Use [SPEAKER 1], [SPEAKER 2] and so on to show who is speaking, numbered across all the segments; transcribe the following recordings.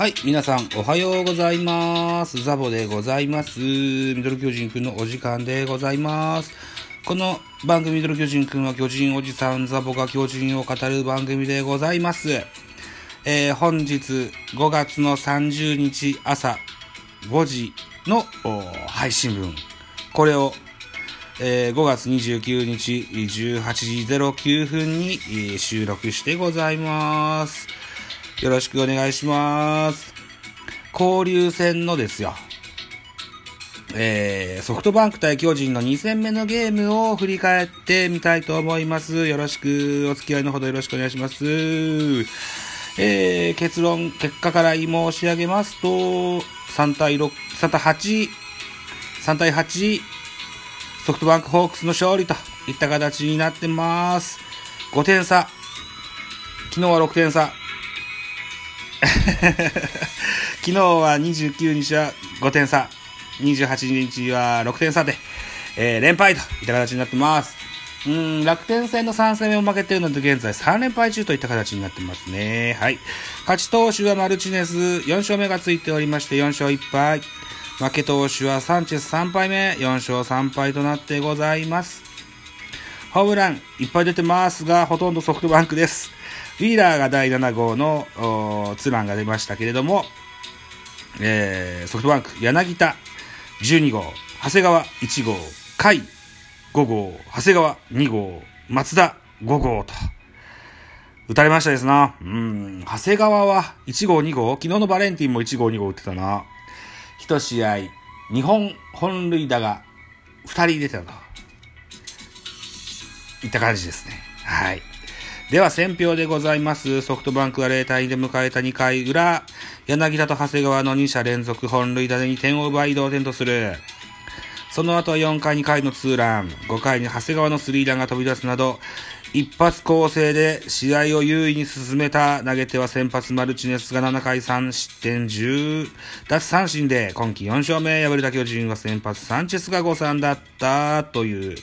[SPEAKER 1] はい、皆さんおはようございます。ザボでございます。ミドル巨人くんのお時間でございます。この番組ミドル巨人くんは巨人おじさんザボが巨人を語る番組でございます。えー本日5月の30日朝5時の配信分。これをえー5月29日18時09分に収録してございます。よろしくお願いします。交流戦のですよ。えー、ソフトバンク対巨人の2戦目のゲームを振り返ってみたいと思います。よろしく、お付き合いのほどよろしくお願いします。えー、結論、結果から申し上げますと、3対6、3対8、3対8、ソフトバンクホークスの勝利といった形になってます。5点差。昨日は6点差。昨日は29日は5点差。28日は6点差で、えー連敗といった形になってます。うん、楽天戦の3戦目を負けているので現在3連敗中といった形になってますね。はい。勝ち投手はマルチネス4勝目がついておりまして4勝1敗。負け投手はサンチェス3敗目4勝3敗となってございます。ホームランいっぱい出てますが、ほとんどソフトバンクです。ウィーラーが第7号のツーランが出ましたけれども、えーソフトバンク、柳田12号、長谷川1号、甲斐5号、長谷川2号、松田5号と、打たれましたですな。うん、長谷川は1号2号、昨日のバレンティンも1号2号打ってたな。1試合、2本本塁打が2人出てたと。いった感じですね。はい。では、選票でございます。ソフトバンクは0対2で迎えた2回裏、柳田と長谷川の2者連続本塁打で2点を奪い同点とする。その後は4回2回のツーラン、5回に長谷川のスリーランが飛び出すなど、一発構成で試合を優位に進めた投げては先発マルチネスが7回3失点10奪三振で今季4勝目。敗れた巨人は先発サンチェスが誤算だったという。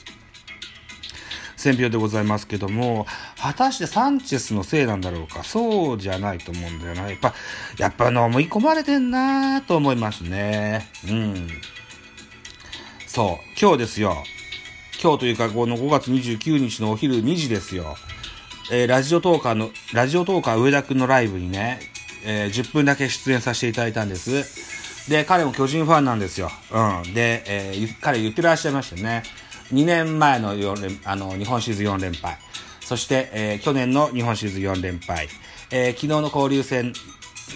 [SPEAKER 1] 選票でございますけども、果たしてサンチェスのせいなんだろうか？そうじゃないと思うんだよな。やっぱ、やっぱ飲み込まれてんなと思いますね。うん。そう、今日ですよ。今日というか、この5月29日のお昼2時ですよ。えーラジオトーカーの、ラジオトーカー上田くんのライブにね、えー10分だけ出演させていただいたんです。で、彼も巨人ファンなんですよ。うん。で、えー彼言ってらっしゃいましたね。2年前の4連、あの、日本シリーズ4連敗。そして、えー去年の日本シリーズ4連敗。えー昨日の交流戦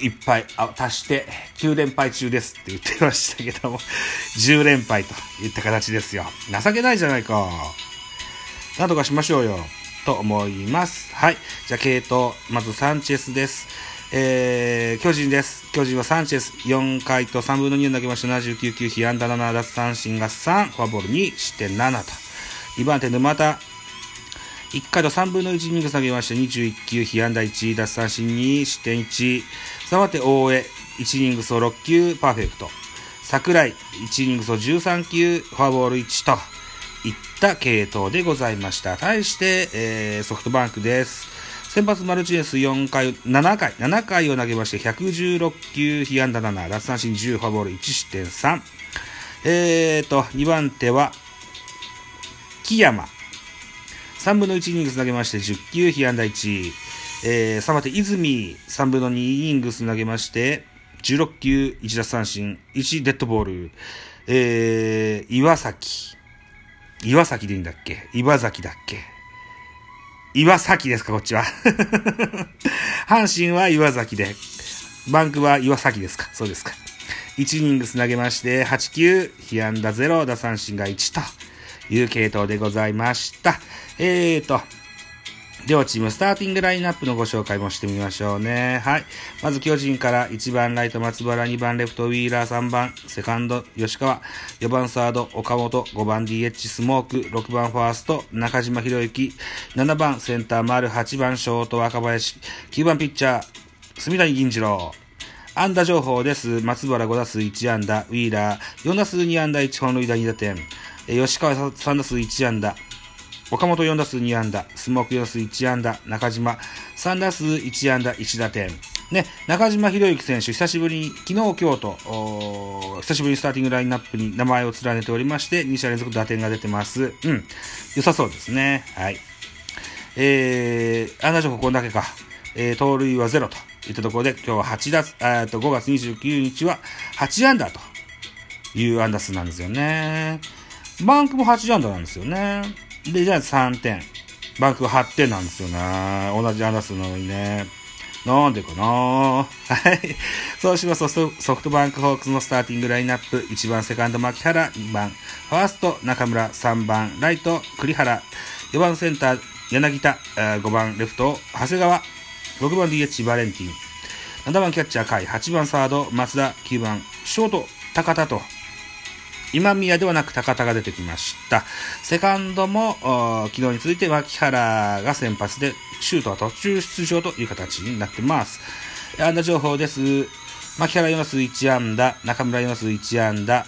[SPEAKER 1] 1敗、あ、足して9連敗中ですって言ってましたけども、10連敗といった形ですよ。情けないじゃないか。なんとかしましょうよ。と思います。はい。じゃあ、系統。まず、サンチェスです。えー、巨人です。巨人はサンチェス4回と3分の2を投げました。79球、被安打7、奪三振が3、フォアボール2、失点7と。2番手、沼田。1回と3分の1イニング投げまして、21球、被安打1、奪三振2、失点1。さまて、大江。1イニング総6球、パーフェクト。桜井。1イニング総13球、フォアボール1と。いった系統でございました。対して、えーソフトバンクです。先発マルチネス4回、7回、7回を投げまして、116球、被安打7、奪三振10、フォアボール1失点3。えーと、2番手は、木山。3分の1イニングス投げまして、10球、被安打1。えー、3番手、泉。3分の2イニングス投げまして、16球、1奪三振、1デッドボール。えー、岩崎。岩崎でいいんだっけ？岩崎だっけ？岩崎ですか、こっちは。阪神は岩崎で、バンクは岩崎ですか、そうですか。1イニングス投げまして、8球、被安打0、打三振が1という系統でございました。えーと、両チームスターティングラインナップのご紹介もしてみましょうね。はい。まず巨人から1番ライト松原、2番レフトウィーラー、3番セカンド吉川、4番サード岡本、5番 DH スモーク、6番ファースト中島博之、7番センター丸、8番ショート若林、9番ピッチャー住谷銀次郎。安打情報です。松原5打数1安打、ウィーラー。4打数2安打1本塁打2打点、吉川3打数1安打、岡本4打数2安打、スモーク4打数1安打、中島3打数1安打1打点、ね、中島博之選手、久しぶりに、昨日、今日と、久しぶりにスターティングラインナップに名前を連ねておりまして、2者連続打点が出てます。うん。良さそうですね。はい。えー、案内情報こだけか。えー、盗塁はゼロといったところで、今日は8月、えっと、5月29日は8安打という安打数なんですよね。バンクも8安打なんですよね。で、じゃあ3点。バンク8点なんですよね。同じ安打数なのにね。なんでかな。はい。そうしますと、ソフトバンクホークスのスターティングラインナップ、1番セカンド牧原、2番。ファースト中村、3番。ライト栗原、4番センター。柳田、5番レフト。長谷川、6番 DH バレンティン、7番キャッチャー甲斐、8番サード。松田、9番ショート。高田と、今宮ではなく高田が出てきました。セカンドも、昨日に続いて牧原が先発で、シュートは途中出場という形になってます。安打情報です。牧原4打数1安打、中村4打数1安打、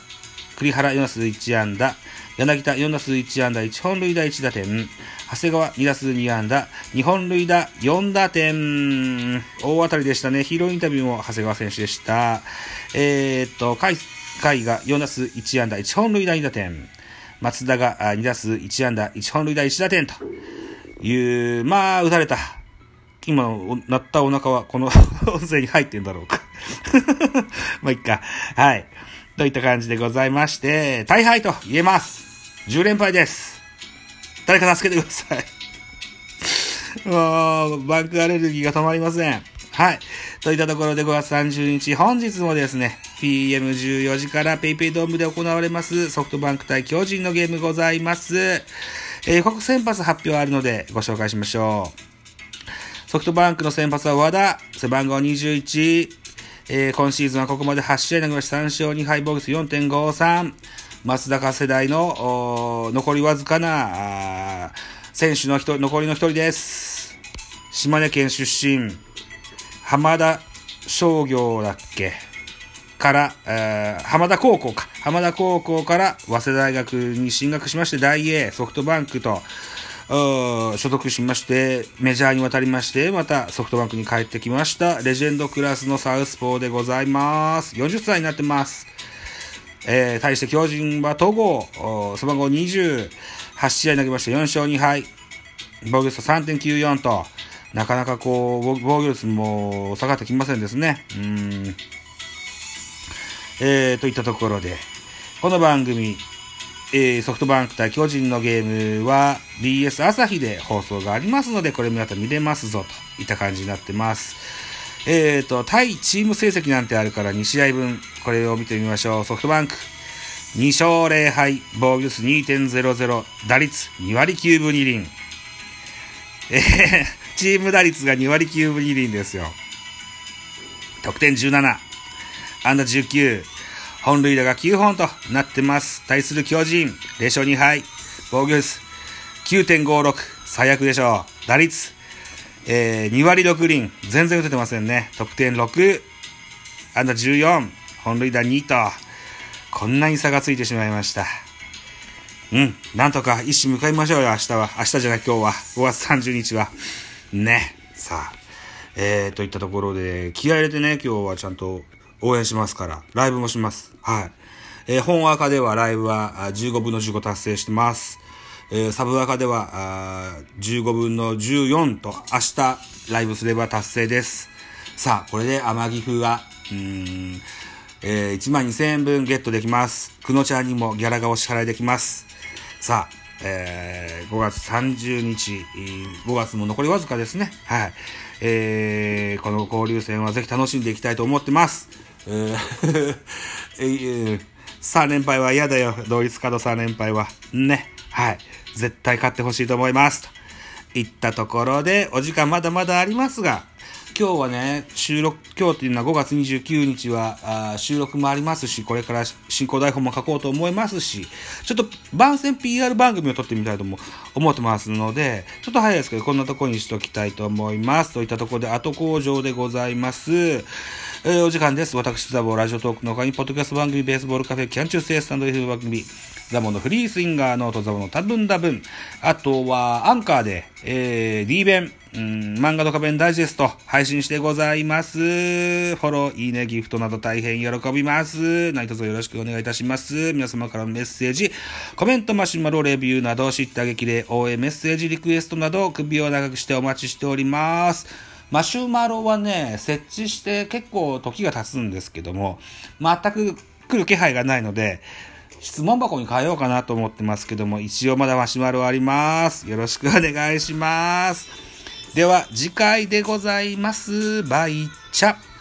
[SPEAKER 1] 栗原4打数1安打、柳田4打数1安打、1本塁打1打点、長谷川2打数2安打、2本塁打4打点、大当たりでしたね。ヒーローインタビューも長谷川選手でした。えー、っと、回が4打数1安打1本塁打2打点。松田が2打数1安打1本塁打1打点という、まあ、打たれた。今鳴ったお腹はこの 音声に入ってんだろうか まあ、いっか。はい。といった感じでございまして、大敗と言えます。10連敗です。誰か助けてください。もう、バンクアレルギーが止まりません。はい。といったところで5月30日、本日もですね、PM14 時から PayPay ドームで行われますソフトバンク対巨人のゲームございます。えー、国先発発表あるのでご紹介しましょう。ソフトバンクの先発は和田、背番号21。えー、今シーズンはここまで8試合投げました3勝2敗防御率4.53。松坂世代の残りわずかな選手の人残りの一人です。島根県出身、浜田商業だっけから、えー、浜田高校か。浜田高校から早稲田大学に進学しまして、大英、ソフトバンクと、所属しまして、メジャーに渡りまして、またソフトバンクに帰ってきました。レジェンドクラスのサウスポーでございます。40歳になってます。えー、対して巨人は戸郷、背番号28試合投げまして4勝2敗。防御率3.94と、なかなかこう、防御率も下がってきませんですね。うん。えー、といったところで、この番組、えー、ソフトバンク対巨人のゲームは BS 朝日で放送がありますので、これ皆さん見れますぞといった感じになってます。えっ、ー、と、対チーム成績なんてあるから2試合分、これを見てみましょう。ソフトバンク、2勝0敗、防御率2.00、打率2割9分2厘。えー、チーム打率が2割9分2厘ですよ。得点17。安打19、本塁打が9本となってます。対する巨人、0勝2敗、防御率9.56、最悪でしょう。打率、えー、2割6厘、全然打ててませんね。得点6、安打14、本塁打2と、こんなに差がついてしまいました。うん、なんとか一矢向かいましょうよ、明日は。明日じゃない、今日は。5月30日は。ね。さあ。えー、といったところで、気合入れてね、今日はちゃんと応援しますから、ライブもします。はい。えー、本赤ではライブは15分の15達成してます。えー、サブ赤では15分の14と明日ライブすれば達成です。さあ、これで天城風が、うん、えー、1万2000円分ゲットできます。くのちゃんにもギャラがお支払いできます。さあ、えー、5月30日、5月も残りわずかですね。はい。えー、この交流戦はぜひ楽しんでいきたいと思ってます。えー、3連敗は嫌だよ。同一カード3連敗は。ね。はい。絶対勝ってほしいと思います。といったところで、お時間まだまだありますが、今日はね、収録、今日っていうのは5月29日は収録もありますし、これから進行台本も書こうと思いますし、ちょっと番宣 PR 番組を撮ってみたいとも思ってますので、ちょっと早いですけど、こんなところにしときたいと思います。といったところで、後工場でございます。えー、お時間です。私、ザボラジオトークの他に、ポッドキャスト番組、ベースボールカフェ、キャンチュースエスタンド F 番組、ザボのフリースインガーノートザボの多分多分、あとは、アンカーで、えー、D 弁、うん、漫画の仮面ダイジェスト配信してございます。フォロー、いいね、ギフトなど大変喜びます。何卒よろしくお願いいたします。皆様からのメッセージ、コメント、マシュマロ、レビューなど、知った激励、応援メッセージ、リクエストなど、首を長くしてお待ちしております。マシュマロはね、設置して結構時が経つんですけども、全く来る気配がないので、質問箱に変えようかなと思ってますけども、一応まだマシュマロあります。よろしくお願いします。では、次回でございます。バイチャ。